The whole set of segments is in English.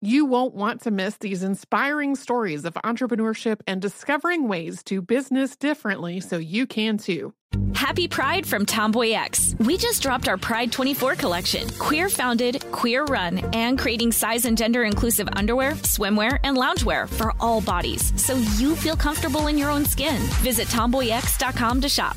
You won't want to miss these inspiring stories of entrepreneurship and discovering ways to business differently so you can too. Happy Pride from Tomboy X. We just dropped our Pride 24 collection. Queer founded, queer run, and creating size and gender inclusive underwear, swimwear, and loungewear for all bodies so you feel comfortable in your own skin. Visit tomboyx.com to shop.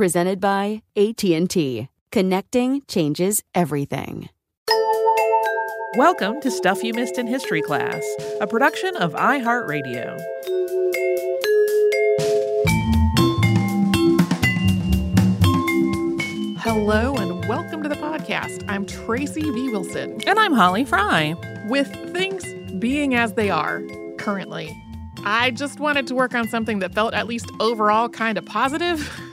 presented by AT&T. Connecting changes everything. Welcome to Stuff You Missed in History Class, a production of iHeartRadio. Hello and welcome to the podcast. I'm Tracy V. Wilson. And I'm Holly Fry. With things being as they are currently, I just wanted to work on something that felt at least overall kind of positive.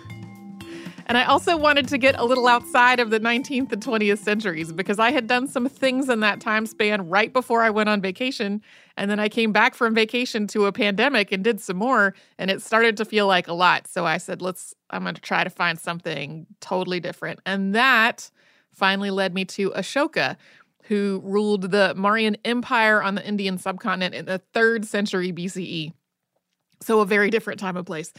And I also wanted to get a little outside of the 19th and 20th centuries because I had done some things in that time span right before I went on vacation. And then I came back from vacation to a pandemic and did some more. And it started to feel like a lot. So I said, let's, I'm going to try to find something totally different. And that finally led me to Ashoka, who ruled the Mauryan Empire on the Indian subcontinent in the third century BCE. So a very different time and place.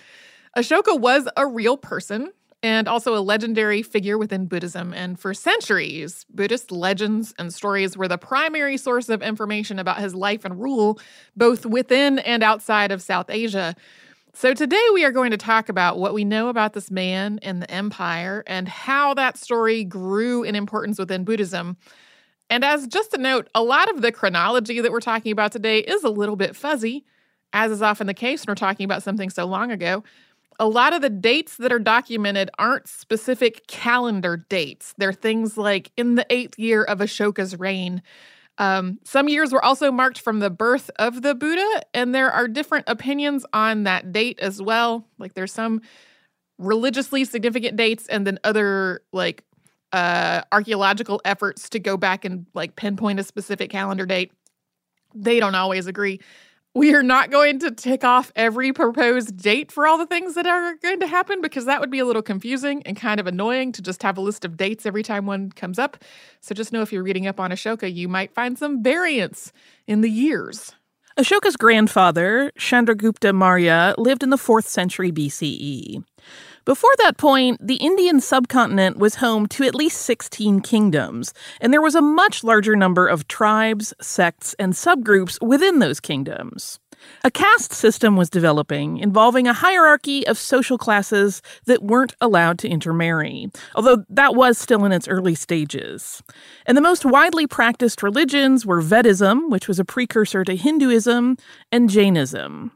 Ashoka was a real person and also a legendary figure within Buddhism. And for centuries, Buddhist legends and stories were the primary source of information about his life and rule, both within and outside of South Asia. So, today we are going to talk about what we know about this man and the empire and how that story grew in importance within Buddhism. And as just a note, a lot of the chronology that we're talking about today is a little bit fuzzy, as is often the case when we're talking about something so long ago a lot of the dates that are documented aren't specific calendar dates. They're things like in the eighth year of Ashoka's reign. Um, some years were also marked from the birth of the Buddha, and there are different opinions on that date as well. Like there's some religiously significant dates, and then other like uh, archaeological efforts to go back and like pinpoint a specific calendar date. They don't always agree we are not going to tick off every proposed date for all the things that are going to happen because that would be a little confusing and kind of annoying to just have a list of dates every time one comes up. So just know if you're reading up on Ashoka, you might find some variance in the years. Ashoka's grandfather, Chandragupta Maurya, lived in the 4th century BCE. Before that point, the Indian subcontinent was home to at least 16 kingdoms, and there was a much larger number of tribes, sects, and subgroups within those kingdoms. A caste system was developing involving a hierarchy of social classes that weren't allowed to intermarry, although that was still in its early stages. And the most widely practiced religions were Vedism, which was a precursor to Hinduism, and Jainism.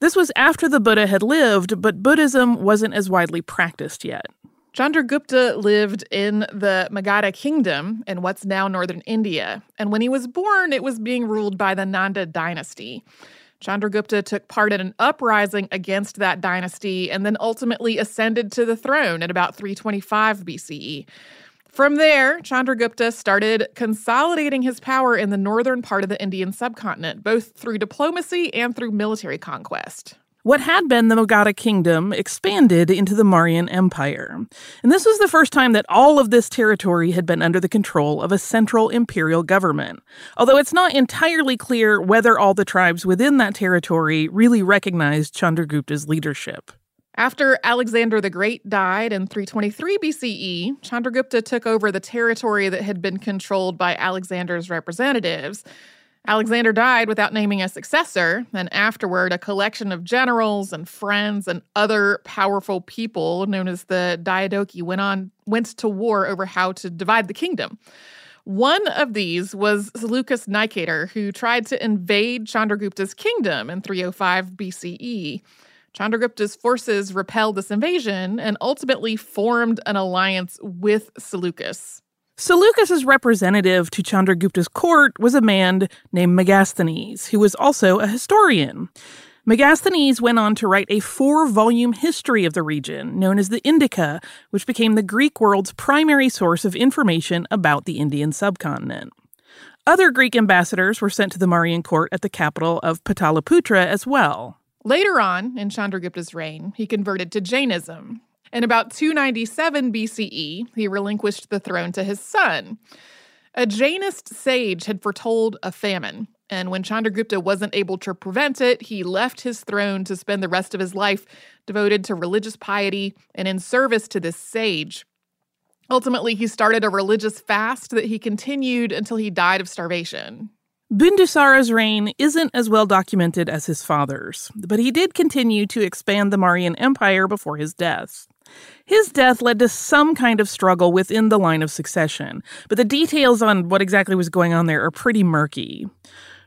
This was after the Buddha had lived, but Buddhism wasn't as widely practiced yet. Chandragupta lived in the Magadha kingdom in what's now northern India, and when he was born, it was being ruled by the Nanda dynasty. Chandragupta took part in an uprising against that dynasty and then ultimately ascended to the throne at about 325 BCE. From there, Chandragupta started consolidating his power in the northern part of the Indian subcontinent, both through diplomacy and through military conquest. What had been the Magadha kingdom expanded into the Mauryan Empire. And this was the first time that all of this territory had been under the control of a central imperial government. Although it's not entirely clear whether all the tribes within that territory really recognized Chandragupta's leadership. After Alexander the Great died in 323 BCE, Chandragupta took over the territory that had been controlled by Alexander's representatives. Alexander died without naming a successor, and afterward, a collection of generals and friends and other powerful people, known as the Diadochi, went on went to war over how to divide the kingdom. One of these was Seleucus Nicator, who tried to invade Chandragupta's kingdom in 305 BCE. Chandragupta's forces repelled this invasion and ultimately formed an alliance with Seleucus. Seleucus's representative to Chandragupta's court was a man named Megasthenes, who was also a historian. Megasthenes went on to write a four volume history of the region, known as the Indica, which became the Greek world's primary source of information about the Indian subcontinent. Other Greek ambassadors were sent to the Mauryan court at the capital of Pataliputra as well. Later on, in Chandragupta's reign, he converted to Jainism. In about 297 BCE, he relinquished the throne to his son. A Jainist sage had foretold a famine, and when Chandragupta wasn't able to prevent it, he left his throne to spend the rest of his life devoted to religious piety and in service to this sage. Ultimately, he started a religious fast that he continued until he died of starvation. Bindusara's reign isn't as well documented as his father's, but he did continue to expand the Mauryan Empire before his death. His death led to some kind of struggle within the line of succession, but the details on what exactly was going on there are pretty murky.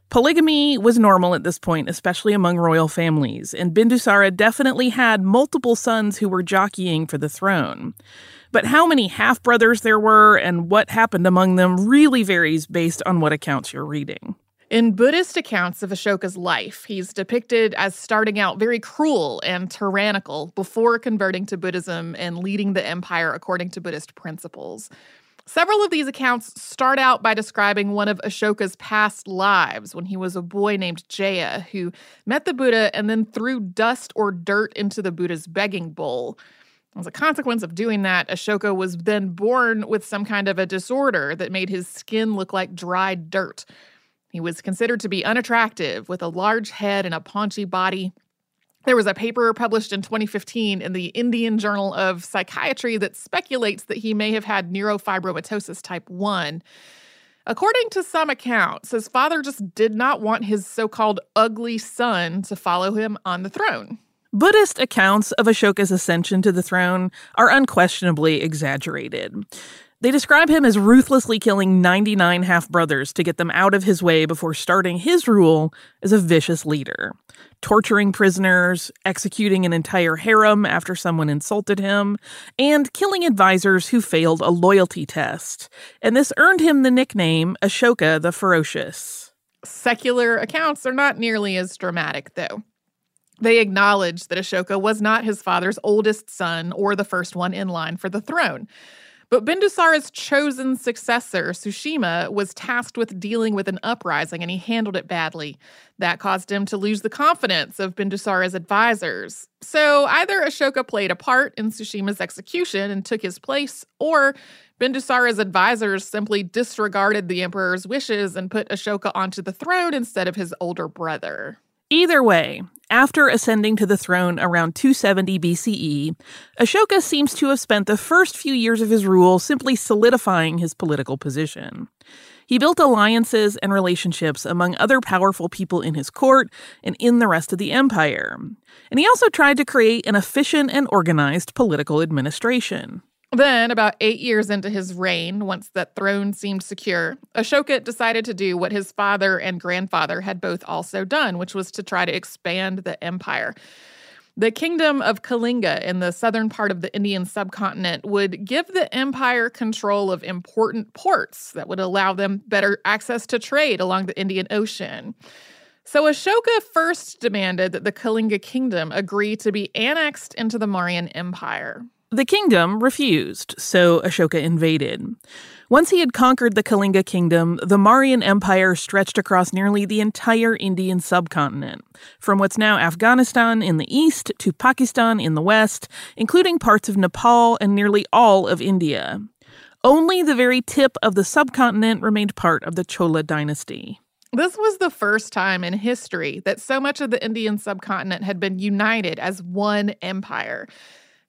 Polygamy was normal at this point, especially among royal families, and Bindusara definitely had multiple sons who were jockeying for the throne. But how many half brothers there were and what happened among them really varies based on what accounts you're reading. In Buddhist accounts of Ashoka's life, he's depicted as starting out very cruel and tyrannical before converting to Buddhism and leading the empire according to Buddhist principles. Several of these accounts start out by describing one of Ashoka's past lives when he was a boy named Jaya who met the Buddha and then threw dust or dirt into the Buddha's begging bowl. As a consequence of doing that, Ashoka was then born with some kind of a disorder that made his skin look like dried dirt. He was considered to be unattractive, with a large head and a paunchy body. There was a paper published in 2015 in the Indian Journal of Psychiatry that speculates that he may have had neurofibromatosis type 1. According to some accounts, his father just did not want his so called ugly son to follow him on the throne. Buddhist accounts of Ashoka's ascension to the throne are unquestionably exaggerated. They describe him as ruthlessly killing 99 half brothers to get them out of his way before starting his rule as a vicious leader, torturing prisoners, executing an entire harem after someone insulted him, and killing advisors who failed a loyalty test. And this earned him the nickname Ashoka the Ferocious. Secular accounts are not nearly as dramatic, though. They acknowledge that Ashoka was not his father's oldest son or the first one in line for the throne. But Bindusara's chosen successor, Sushima, was tasked with dealing with an uprising and he handled it badly. That caused him to lose the confidence of Bindusara's advisors. So either Ashoka played a part in Sushima's execution and took his place, or Bindusara's advisors simply disregarded the emperor's wishes and put Ashoka onto the throne instead of his older brother. Either way, after ascending to the throne around 270 BCE, Ashoka seems to have spent the first few years of his rule simply solidifying his political position. He built alliances and relationships among other powerful people in his court and in the rest of the empire. And he also tried to create an efficient and organized political administration. Then, about eight years into his reign, once that throne seemed secure, Ashoka decided to do what his father and grandfather had both also done, which was to try to expand the empire. The kingdom of Kalinga in the southern part of the Indian subcontinent would give the empire control of important ports that would allow them better access to trade along the Indian Ocean. So Ashoka first demanded that the Kalinga kingdom agree to be annexed into the Mauryan Empire. The kingdom refused, so Ashoka invaded. Once he had conquered the Kalinga kingdom, the Mauryan Empire stretched across nearly the entire Indian subcontinent, from what's now Afghanistan in the east to Pakistan in the west, including parts of Nepal and nearly all of India. Only the very tip of the subcontinent remained part of the Chola dynasty. This was the first time in history that so much of the Indian subcontinent had been united as one empire.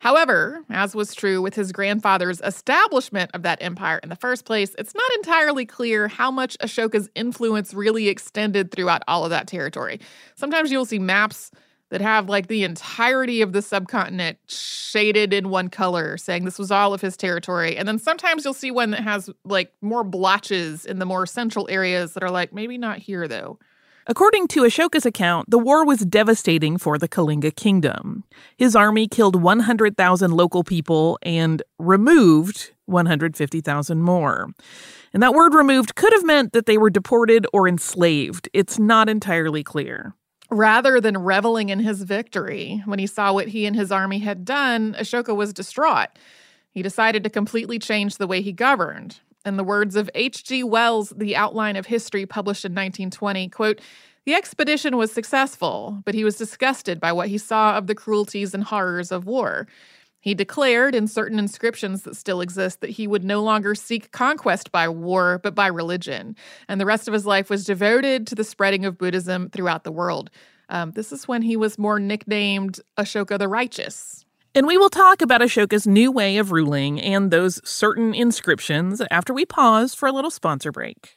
However, as was true with his grandfather's establishment of that empire in the first place, it's not entirely clear how much Ashoka's influence really extended throughout all of that territory. Sometimes you'll see maps that have like the entirety of the subcontinent shaded in one color, saying this was all of his territory. And then sometimes you'll see one that has like more blotches in the more central areas that are like, maybe not here though. According to Ashoka's account, the war was devastating for the Kalinga kingdom. His army killed 100,000 local people and removed 150,000 more. And that word removed could have meant that they were deported or enslaved. It's not entirely clear. Rather than reveling in his victory, when he saw what he and his army had done, Ashoka was distraught. He decided to completely change the way he governed. In the words of H.G. Wells, The Outline of History, published in 1920, quote, the expedition was successful, but he was disgusted by what he saw of the cruelties and horrors of war. He declared in certain inscriptions that still exist that he would no longer seek conquest by war, but by religion. And the rest of his life was devoted to the spreading of Buddhism throughout the world. Um, this is when he was more nicknamed Ashoka the Righteous. And we will talk about Ashoka's new way of ruling and those certain inscriptions after we pause for a little sponsor break.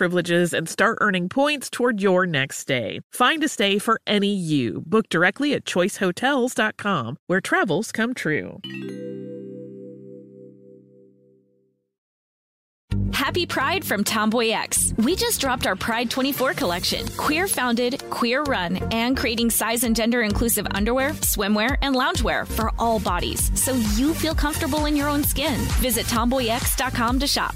privileges and start earning points toward your next stay. Find a stay for any you. Book directly at choicehotels.com, where travels come true. Happy Pride from Tomboy X. We just dropped our Pride 24 collection. Queer founded, queer run, and creating size and gender inclusive underwear, swimwear, and loungewear for all bodies so you feel comfortable in your own skin. Visit tomboyx.com to shop.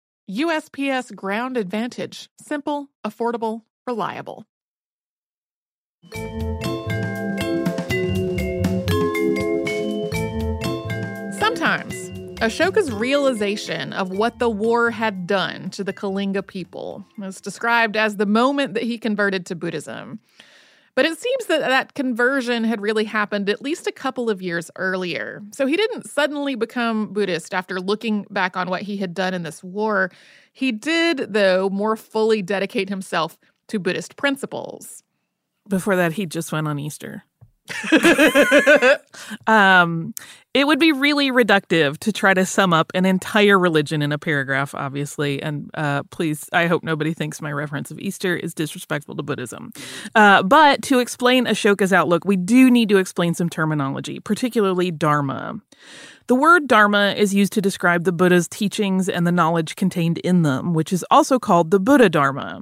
USPS Ground Advantage. Simple, affordable, reliable. Sometimes, Ashoka's realization of what the war had done to the Kalinga people was described as the moment that he converted to Buddhism. But it seems that that conversion had really happened at least a couple of years earlier. So he didn't suddenly become Buddhist after looking back on what he had done in this war. He did, though, more fully dedicate himself to Buddhist principles. Before that, he just went on Easter. um, it would be really reductive to try to sum up an entire religion in a paragraph, obviously. And uh, please, I hope nobody thinks my reference of Easter is disrespectful to Buddhism. Uh, but to explain Ashoka's outlook, we do need to explain some terminology, particularly Dharma. The word Dharma is used to describe the Buddha's teachings and the knowledge contained in them, which is also called the Buddha Dharma.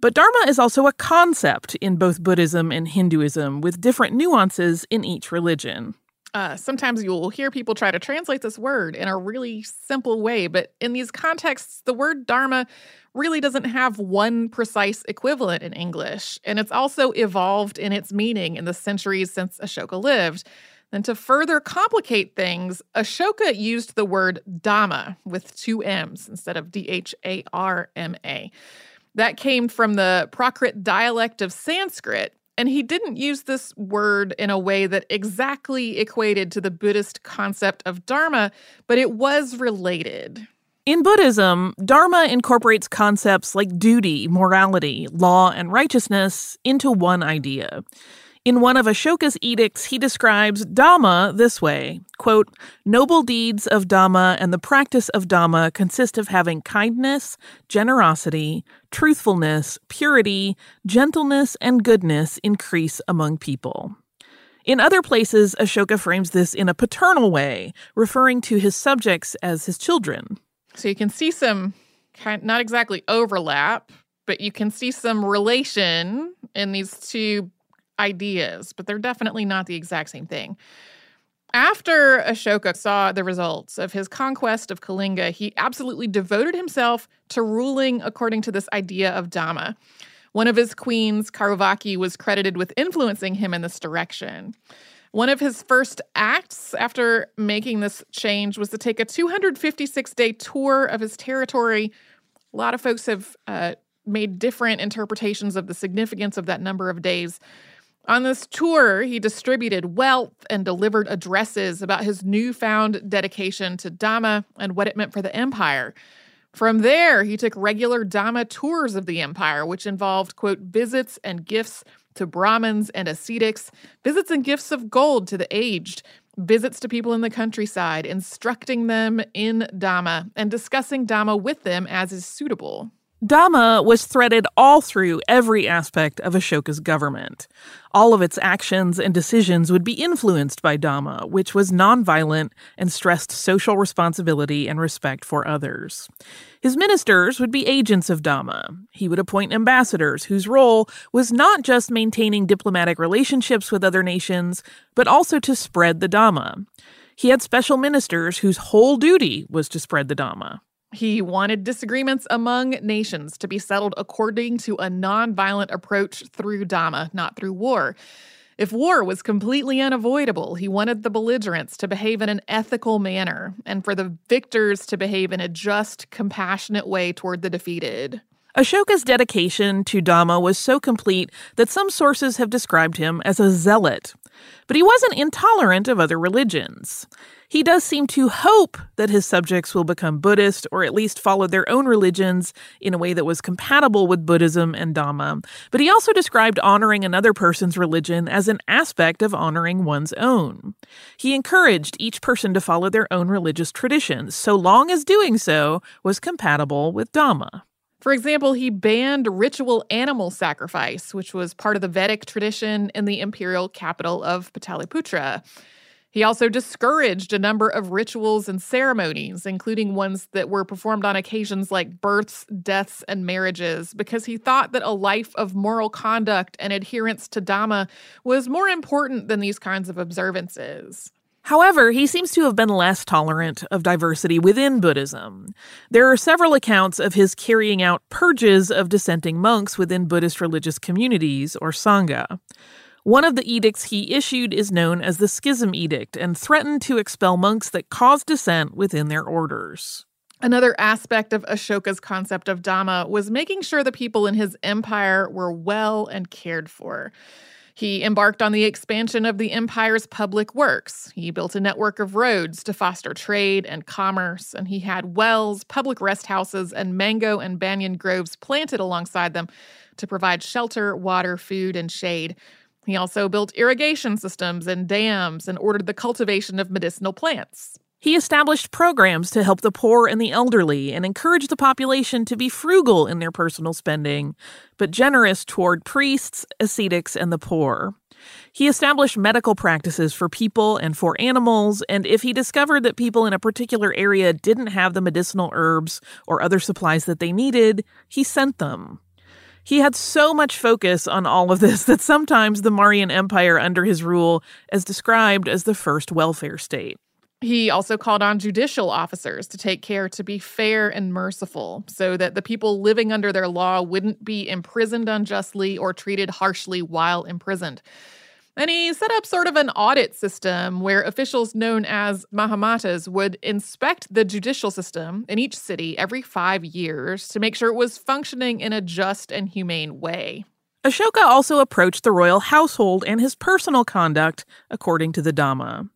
But Dharma is also a concept in both Buddhism and Hinduism, with different nuances in each religion. Uh, sometimes you'll hear people try to translate this word in a really simple way, but in these contexts, the word dharma really doesn't have one precise equivalent in English, and it's also evolved in its meaning in the centuries since Ashoka lived. And to further complicate things, Ashoka used the word Dhamma with two M's instead of D H A R M A. That came from the Prakrit dialect of Sanskrit, and he didn't use this word in a way that exactly equated to the Buddhist concept of Dharma, but it was related. In Buddhism, Dharma incorporates concepts like duty, morality, law, and righteousness into one idea. In one of Ashoka's edicts, he describes Dhamma this way quote, Noble deeds of Dhamma and the practice of Dhamma consist of having kindness, generosity, truthfulness, purity, gentleness, and goodness increase among people. In other places, Ashoka frames this in a paternal way, referring to his subjects as his children. So you can see some kind not exactly overlap, but you can see some relation in these two ideas, but they're definitely not the exact same thing. After Ashoka saw the results of his conquest of Kalinga, he absolutely devoted himself to ruling according to this idea of Dhamma. One of his queens, Kauruvaki, was credited with influencing him in this direction. One of his first acts after making this change was to take a 256 day tour of his territory. A lot of folks have uh, made different interpretations of the significance of that number of days. On this tour, he distributed wealth and delivered addresses about his newfound dedication to Dhamma and what it meant for the empire. From there, he took regular Dhamma tours of the empire, which involved, quote, visits and gifts to Brahmins and ascetics, visits and gifts of gold to the aged, visits to people in the countryside, instructing them in Dhamma and discussing Dhamma with them as is suitable. Dhamma was threaded all through every aspect of Ashoka's government. All of its actions and decisions would be influenced by Dhamma, which was nonviolent and stressed social responsibility and respect for others. His ministers would be agents of Dhamma. He would appoint ambassadors whose role was not just maintaining diplomatic relationships with other nations, but also to spread the Dhamma. He had special ministers whose whole duty was to spread the Dhamma. He wanted disagreements among nations to be settled according to a nonviolent approach through Dhamma, not through war. If war was completely unavoidable, he wanted the belligerents to behave in an ethical manner and for the victors to behave in a just, compassionate way toward the defeated. Ashoka's dedication to Dhamma was so complete that some sources have described him as a zealot. But he wasn't intolerant of other religions. He does seem to hope that his subjects will become Buddhist or at least follow their own religions in a way that was compatible with Buddhism and Dhamma. But he also described honoring another person's religion as an aspect of honoring one's own. He encouraged each person to follow their own religious traditions, so long as doing so was compatible with Dhamma. For example, he banned ritual animal sacrifice, which was part of the Vedic tradition in the imperial capital of Pataliputra. He also discouraged a number of rituals and ceremonies, including ones that were performed on occasions like births, deaths, and marriages, because he thought that a life of moral conduct and adherence to Dhamma was more important than these kinds of observances. However, he seems to have been less tolerant of diversity within Buddhism. There are several accounts of his carrying out purges of dissenting monks within Buddhist religious communities, or Sangha. One of the edicts he issued is known as the Schism Edict and threatened to expel monks that caused dissent within their orders. Another aspect of Ashoka's concept of Dhamma was making sure the people in his empire were well and cared for. He embarked on the expansion of the empire's public works. He built a network of roads to foster trade and commerce, and he had wells, public rest houses, and mango and banyan groves planted alongside them to provide shelter, water, food, and shade. He also built irrigation systems and dams and ordered the cultivation of medicinal plants. He established programs to help the poor and the elderly and encouraged the population to be frugal in their personal spending, but generous toward priests, ascetics, and the poor. He established medical practices for people and for animals, and if he discovered that people in a particular area didn't have the medicinal herbs or other supplies that they needed, he sent them. He had so much focus on all of this that sometimes the Mauryan Empire under his rule is described as the first welfare state. He also called on judicial officers to take care to be fair and merciful so that the people living under their law wouldn't be imprisoned unjustly or treated harshly while imprisoned. And he set up sort of an audit system where officials known as Mahamatas would inspect the judicial system in each city every five years to make sure it was functioning in a just and humane way. Ashoka also approached the royal household and his personal conduct according to the Dhamma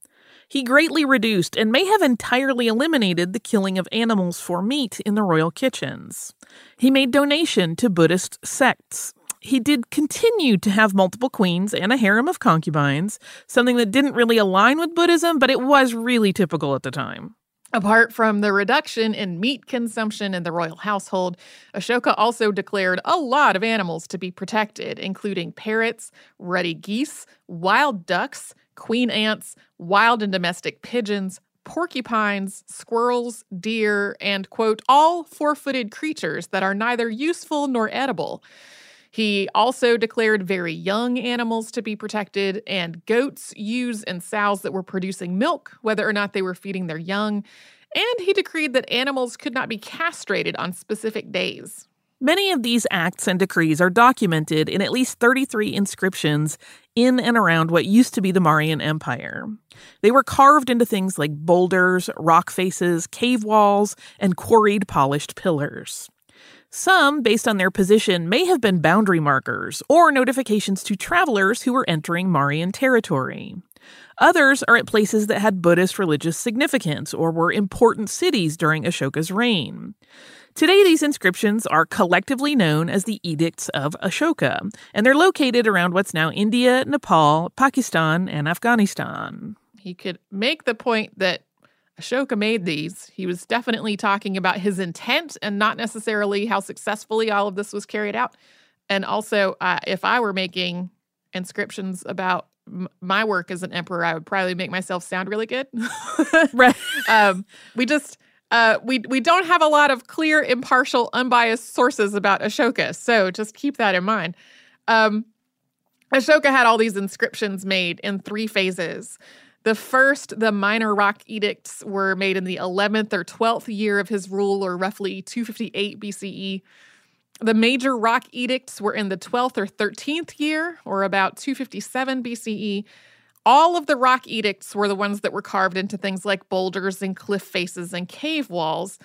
he greatly reduced and may have entirely eliminated the killing of animals for meat in the royal kitchens. He made donation to Buddhist sects. He did continue to have multiple queens and a harem of concubines, something that didn't really align with Buddhism, but it was really typical at the time. Apart from the reduction in meat consumption in the royal household, Ashoka also declared a lot of animals to be protected, including parrots, ruddy geese, wild ducks, queen ants, wild and domestic pigeons, porcupines, squirrels, deer, and, quote, all four footed creatures that are neither useful nor edible. He also declared very young animals to be protected, and goats, ewes, and sows that were producing milk, whether or not they were feeding their young. And he decreed that animals could not be castrated on specific days. Many of these acts and decrees are documented in at least 33 inscriptions in and around what used to be the Mauryan Empire. They were carved into things like boulders, rock faces, cave walls, and quarried polished pillars. Some, based on their position, may have been boundary markers or notifications to travelers who were entering Mauryan territory. Others are at places that had Buddhist religious significance or were important cities during Ashoka's reign. Today, these inscriptions are collectively known as the Edicts of Ashoka, and they're located around what's now India, Nepal, Pakistan, and Afghanistan. He could make the point that Ashoka made these. He was definitely talking about his intent and not necessarily how successfully all of this was carried out. And also, uh, if I were making inscriptions about m- my work as an emperor, I would probably make myself sound really good. right. Um, we just uh, we we don't have a lot of clear, impartial, unbiased sources about Ashoka, so just keep that in mind. Um, Ashoka had all these inscriptions made in three phases. The first, the minor rock edicts, were made in the 11th or 12th year of his rule, or roughly 258 BCE. The major rock edicts were in the 12th or 13th year, or about 257 BCE. All of the rock edicts were the ones that were carved into things like boulders and cliff faces and cave walls.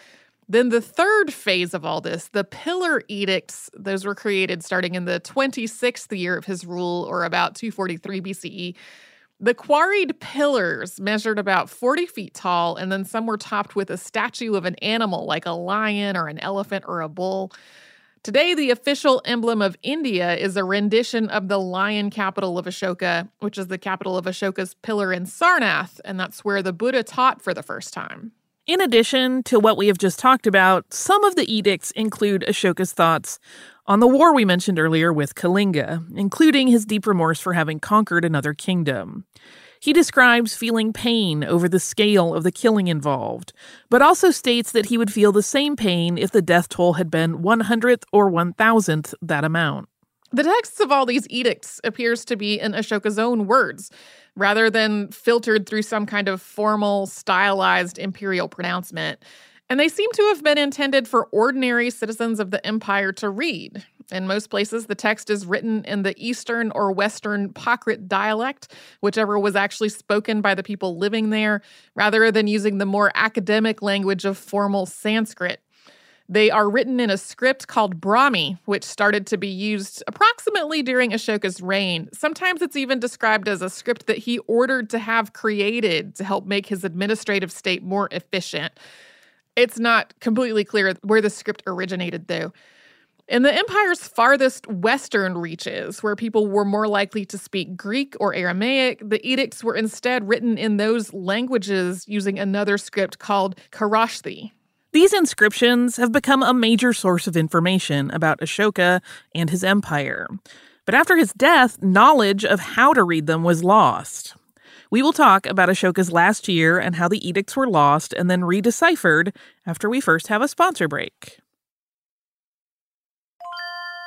Then the third phase of all this, the pillar edicts, those were created starting in the 26th year of his rule, or about 243 BCE. The quarried pillars measured about 40 feet tall, and then some were topped with a statue of an animal like a lion or an elephant or a bull. Today, the official emblem of India is a rendition of the lion capital of Ashoka, which is the capital of Ashoka's pillar in Sarnath, and that's where the Buddha taught for the first time. In addition to what we have just talked about, some of the edicts include Ashoka's thoughts on the war we mentioned earlier with Kalinga, including his deep remorse for having conquered another kingdom. He describes feeling pain over the scale of the killing involved, but also states that he would feel the same pain if the death toll had been 100th or 1000th that amount. The texts of all these edicts appears to be in Ashoka's own words, rather than filtered through some kind of formal, stylized imperial pronouncement. And they seem to have been intended for ordinary citizens of the empire to read. In most places, the text is written in the Eastern or Western Prakrit dialect, whichever was actually spoken by the people living there, rather than using the more academic language of formal Sanskrit. They are written in a script called Brahmi, which started to be used approximately during Ashoka's reign. Sometimes it's even described as a script that he ordered to have created to help make his administrative state more efficient. It's not completely clear where the script originated, though. In the empire's farthest western reaches, where people were more likely to speak Greek or Aramaic, the edicts were instead written in those languages using another script called Kharosthi. These inscriptions have become a major source of information about Ashoka and his empire. But after his death, knowledge of how to read them was lost. We will talk about Ashoka's last year and how the edicts were lost and then redeciphered after we first have a sponsor break.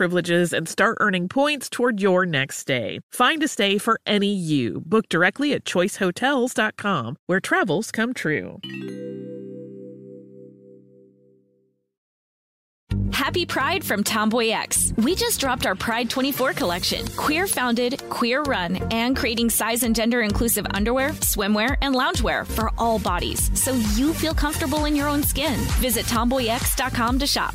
privileges and start earning points toward your next stay. Find a stay for any you. Book directly at choicehotels.com, where travels come true. Happy Pride from Tomboy X. We just dropped our Pride 24 collection. Queer founded, queer run, and creating size and gender inclusive underwear, swimwear, and loungewear for all bodies so you feel comfortable in your own skin. Visit tomboyx.com to shop.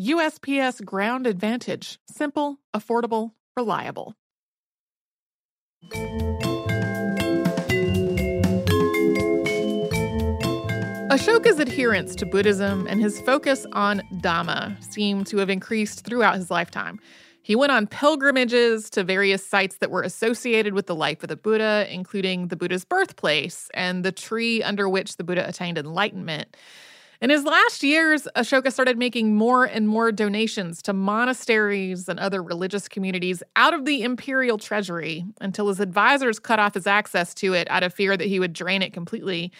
USPS Ground Advantage. Simple, affordable, reliable. Ashoka's adherence to Buddhism and his focus on Dhamma seem to have increased throughout his lifetime. He went on pilgrimages to various sites that were associated with the life of the Buddha, including the Buddha's birthplace and the tree under which the Buddha attained enlightenment. In his last years, Ashoka started making more and more donations to monasteries and other religious communities out of the imperial treasury until his advisors cut off his access to it out of fear that he would drain it completely.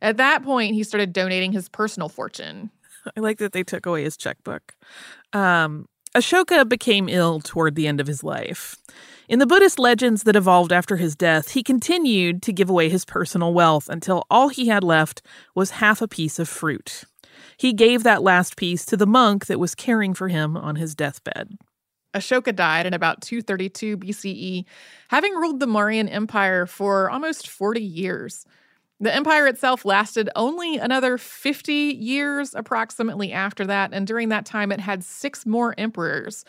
At that point, he started donating his personal fortune. I like that they took away his checkbook. Um, Ashoka became ill toward the end of his life. In the Buddhist legends that evolved after his death, he continued to give away his personal wealth until all he had left was half a piece of fruit. He gave that last piece to the monk that was caring for him on his deathbed. Ashoka died in about 232 BCE, having ruled the Mauryan Empire for almost 40 years. The empire itself lasted only another 50 years approximately after that, and during that time it had six more emperors.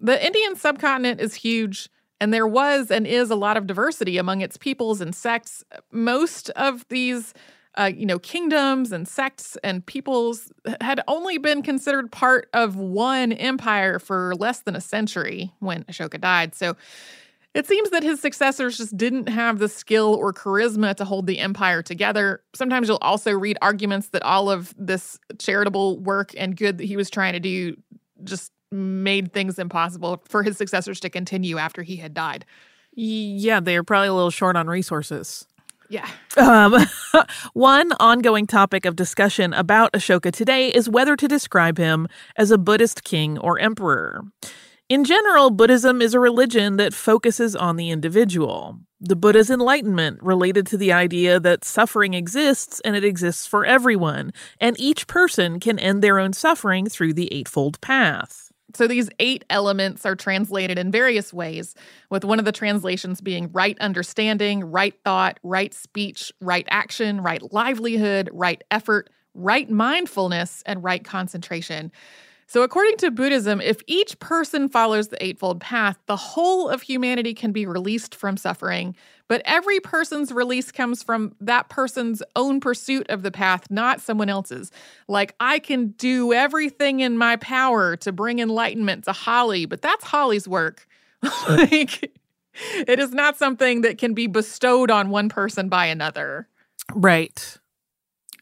The Indian subcontinent is huge, and there was and is a lot of diversity among its peoples and sects. Most of these uh, you know, kingdoms and sects and peoples had only been considered part of one empire for less than a century when Ashoka died. So it seems that his successors just didn't have the skill or charisma to hold the empire together. Sometimes you'll also read arguments that all of this charitable work and good that he was trying to do just made things impossible for his successors to continue after he had died. Yeah, they're probably a little short on resources. Yeah. Um, one ongoing topic of discussion about Ashoka today is whether to describe him as a Buddhist king or emperor. In general, Buddhism is a religion that focuses on the individual. The Buddha's enlightenment related to the idea that suffering exists and it exists for everyone, and each person can end their own suffering through the Eightfold Path. So these eight elements are translated in various ways, with one of the translations being right understanding, right thought, right speech, right action, right livelihood, right effort, right mindfulness, and right concentration. So, according to Buddhism, if each person follows the Eightfold Path, the whole of humanity can be released from suffering. But every person's release comes from that person's own pursuit of the path, not someone else's. Like, I can do everything in my power to bring enlightenment to Holly, but that's Holly's work. like, it is not something that can be bestowed on one person by another. Right.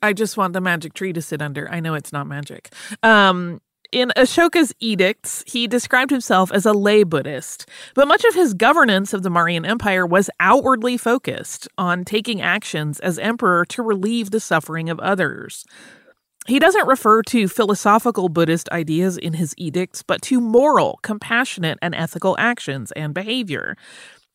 I just want the magic tree to sit under. I know it's not magic. Um, in Ashoka's edicts, he described himself as a lay Buddhist, but much of his governance of the Mauryan Empire was outwardly focused on taking actions as emperor to relieve the suffering of others. He doesn't refer to philosophical Buddhist ideas in his edicts, but to moral, compassionate, and ethical actions and behavior.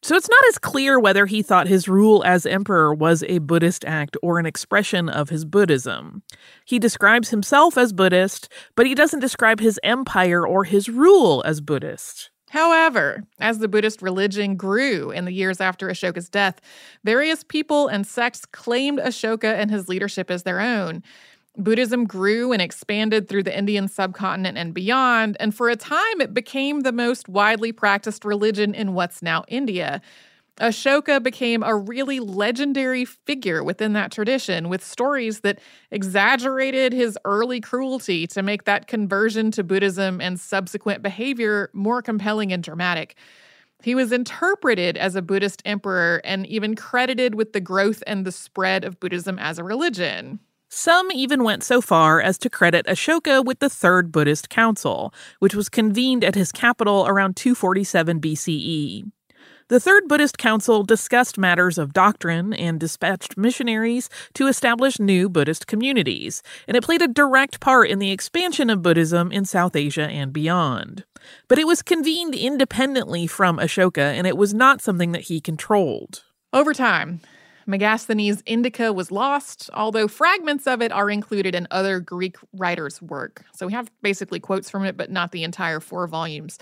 So it's not as clear whether he thought his rule as emperor was a Buddhist act or an expression of his Buddhism. He describes himself as Buddhist, but he doesn't describe his empire or his rule as Buddhist. However, as the Buddhist religion grew in the years after Ashoka's death, various people and sects claimed Ashoka and his leadership as their own. Buddhism grew and expanded through the Indian subcontinent and beyond, and for a time it became the most widely practiced religion in what's now India. Ashoka became a really legendary figure within that tradition, with stories that exaggerated his early cruelty to make that conversion to Buddhism and subsequent behavior more compelling and dramatic. He was interpreted as a Buddhist emperor and even credited with the growth and the spread of Buddhism as a religion. Some even went so far as to credit Ashoka with the Third Buddhist Council, which was convened at his capital around 247 BCE. The Third Buddhist Council discussed matters of doctrine and dispatched missionaries to establish new Buddhist communities, and it played a direct part in the expansion of Buddhism in South Asia and beyond. But it was convened independently from Ashoka, and it was not something that he controlled. Over time, Megasthenes' Indica was lost, although fragments of it are included in other Greek writers' work. So we have basically quotes from it, but not the entire four volumes.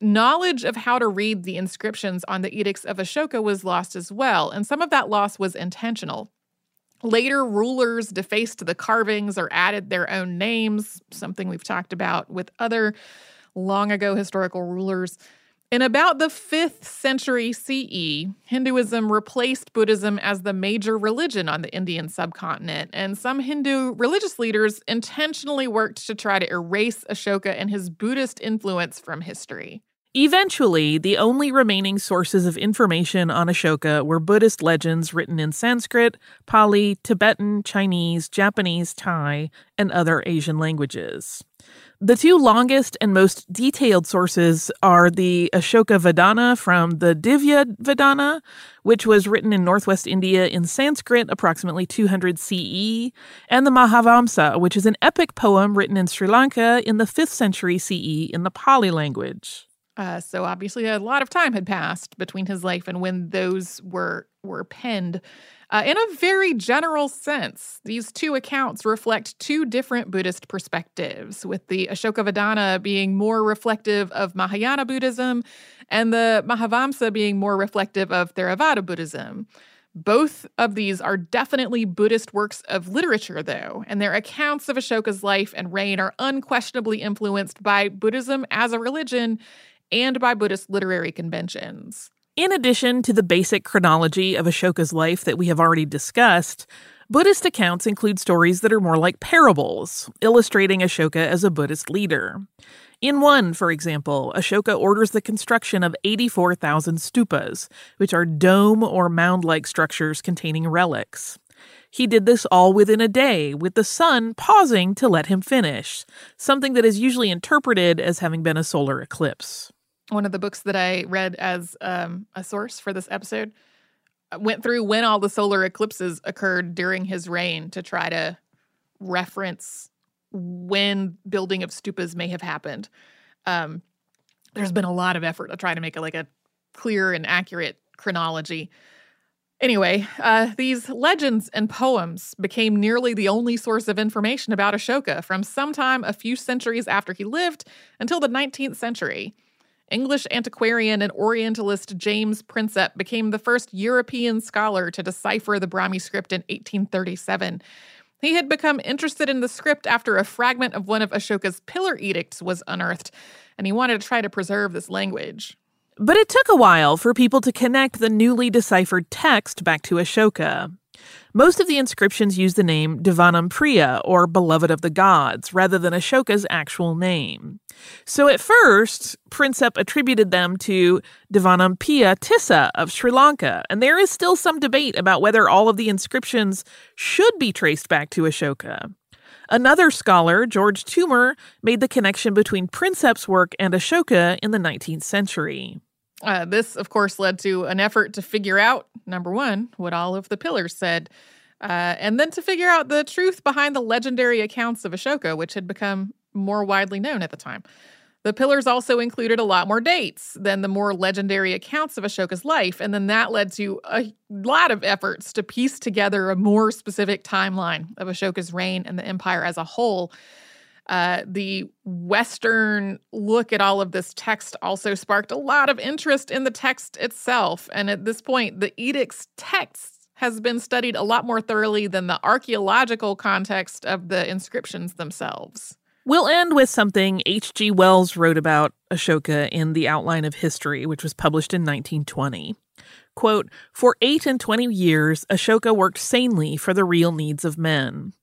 Knowledge of how to read the inscriptions on the edicts of Ashoka was lost as well, and some of that loss was intentional. Later rulers defaced the carvings or added their own names, something we've talked about with other long ago historical rulers. In about the 5th century CE, Hinduism replaced Buddhism as the major religion on the Indian subcontinent, and some Hindu religious leaders intentionally worked to try to erase Ashoka and his Buddhist influence from history. Eventually, the only remaining sources of information on Ashoka were Buddhist legends written in Sanskrit, Pali, Tibetan, Chinese, Japanese, Thai, and other Asian languages. The two longest and most detailed sources are the Ashokavadana from the Divyavadana, which was written in northwest India in Sanskrit approximately 200 CE, and the Mahavamsa, which is an epic poem written in Sri Lanka in the 5th century CE in the Pali language. Uh, so obviously, a lot of time had passed between his life and when those were were penned. Uh, in a very general sense, these two accounts reflect two different Buddhist perspectives, with the Ashokavadana being more reflective of Mahayana Buddhism and the Mahavamsa being more reflective of Theravada Buddhism. Both of these are definitely Buddhist works of literature, though, and their accounts of Ashoka's life and reign are unquestionably influenced by Buddhism as a religion and by Buddhist literary conventions. In addition to the basic chronology of Ashoka's life that we have already discussed, Buddhist accounts include stories that are more like parables, illustrating Ashoka as a Buddhist leader. In one, for example, Ashoka orders the construction of 84,000 stupas, which are dome or mound like structures containing relics. He did this all within a day, with the sun pausing to let him finish, something that is usually interpreted as having been a solar eclipse one of the books that I read as um, a source for this episode uh, went through when all the solar eclipses occurred during his reign to try to reference when building of stupas may have happened. Um, there's been a lot of effort to try to make a, like a clear and accurate chronology. Anyway, uh, these legends and poems became nearly the only source of information about Ashoka from sometime a few centuries after he lived until the 19th century. English antiquarian and Orientalist James Prinsep became the first European scholar to decipher the Brahmi script in 1837. He had become interested in the script after a fragment of one of Ashoka's pillar edicts was unearthed, and he wanted to try to preserve this language. But it took a while for people to connect the newly deciphered text back to Ashoka. Most of the inscriptions use the name Devanam Priya, or beloved of the gods, rather than Ashoka's actual name. So at first, Prinsep attributed them to Devanam Piya Tissa of Sri Lanka, and there is still some debate about whether all of the inscriptions should be traced back to Ashoka. Another scholar, George Turnour, made the connection between Prinsep's work and Ashoka in the 19th century. Uh, this, of course, led to an effort to figure out number one, what all of the pillars said, uh, and then to figure out the truth behind the legendary accounts of Ashoka, which had become more widely known at the time. The pillars also included a lot more dates than the more legendary accounts of Ashoka's life, and then that led to a lot of efforts to piece together a more specific timeline of Ashoka's reign and the empire as a whole. Uh, the Western look at all of this text also sparked a lot of interest in the text itself. And at this point, the edict's text has been studied a lot more thoroughly than the archaeological context of the inscriptions themselves. We'll end with something H.G. Wells wrote about Ashoka in The Outline of History, which was published in 1920. Quote, For eight and twenty years, Ashoka worked sanely for the real needs of men.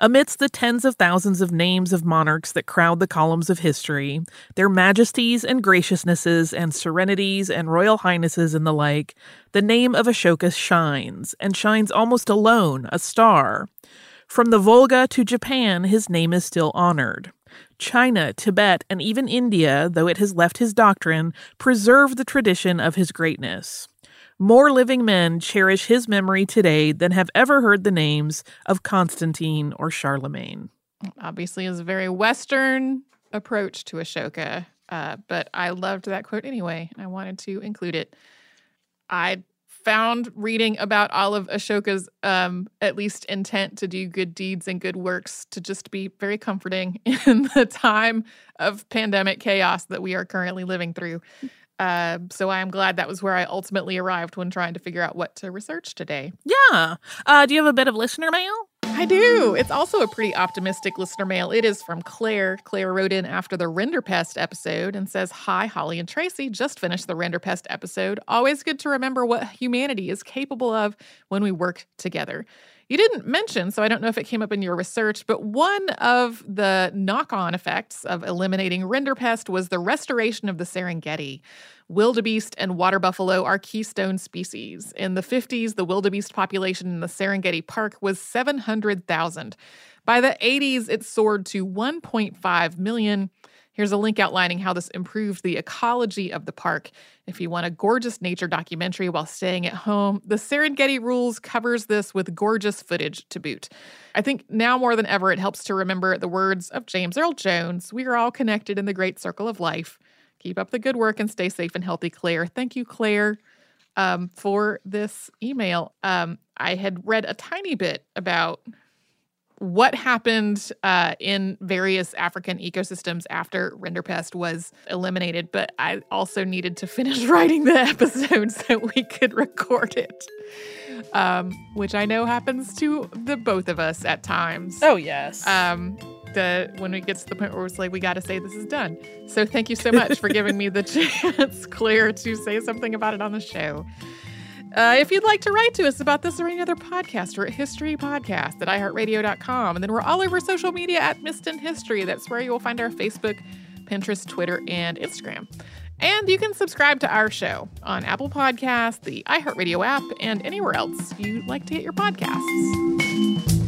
Amidst the tens of thousands of names of monarchs that crowd the columns of history, their majesties and graciousnesses and serenities and royal highnesses and the like, the name of Ashoka shines, and shines almost alone, a star. From the Volga to Japan, his name is still honored. China, Tibet, and even India, though it has left his doctrine, preserve the tradition of his greatness. More living men cherish his memory today than have ever heard the names of Constantine or Charlemagne. Obviously, is a very Western approach to Ashoka, uh, but I loved that quote anyway. And I wanted to include it. I found reading about all of Ashoka's um, at least intent to do good deeds and good works to just be very comforting in the time of pandemic chaos that we are currently living through. Uh, so I am glad that was where I ultimately arrived when trying to figure out what to research today. Yeah. Uh, do you have a bit of listener mail? I do. It's also a pretty optimistic listener mail. It is from Claire. Claire wrote in after the Rinderpest episode and says, Hi, Holly and Tracy. Just finished the Rinderpest episode. Always good to remember what humanity is capable of when we work together. You didn't mention, so I don't know if it came up in your research, but one of the knock on effects of eliminating Rinderpest was the restoration of the Serengeti. Wildebeest and water buffalo are keystone species. In the 50s, the wildebeest population in the Serengeti Park was 700,000. By the 80s, it soared to 1.5 million. Here's a link outlining how this improved the ecology of the park. If you want a gorgeous nature documentary while staying at home, the Serengeti Rules covers this with gorgeous footage to boot. I think now more than ever, it helps to remember the words of James Earl Jones We are all connected in the great circle of life. Keep up the good work and stay safe and healthy, Claire. Thank you, Claire, um, for this email. Um, I had read a tiny bit about what happened uh, in various African ecosystems after rinderpest was eliminated, but I also needed to finish writing the episode so we could record it, um, which I know happens to the both of us at times. Oh, yes. Um, the when it gets to the point where it's like we got to say this is done. So thank you so much for giving me the chance, Claire, to say something about it on the show. Uh, if you'd like to write to us about this or any other podcast, we're at historypodcast at iheartradio.com. And then we're all over social media at Missed in History. That's where you will find our Facebook, Pinterest, Twitter, and Instagram. And you can subscribe to our show on Apple Podcasts, the iHeartRadio app, and anywhere else you like to get your podcasts.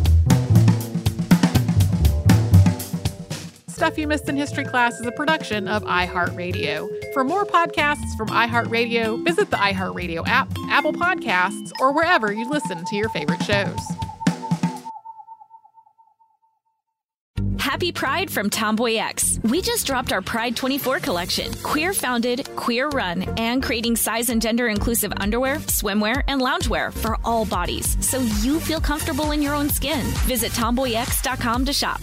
Stuff You Missed in History Class is a production of iHeartRadio. For more podcasts from iHeartRadio, visit the iHeartRadio app, Apple Podcasts, or wherever you listen to your favorite shows. Happy Pride from Tomboy X. We just dropped our Pride 24 collection. Queer founded, queer run, and creating size and gender inclusive underwear, swimwear, and loungewear for all bodies so you feel comfortable in your own skin. Visit tomboyx.com to shop.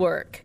work.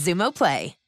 Xumo Play.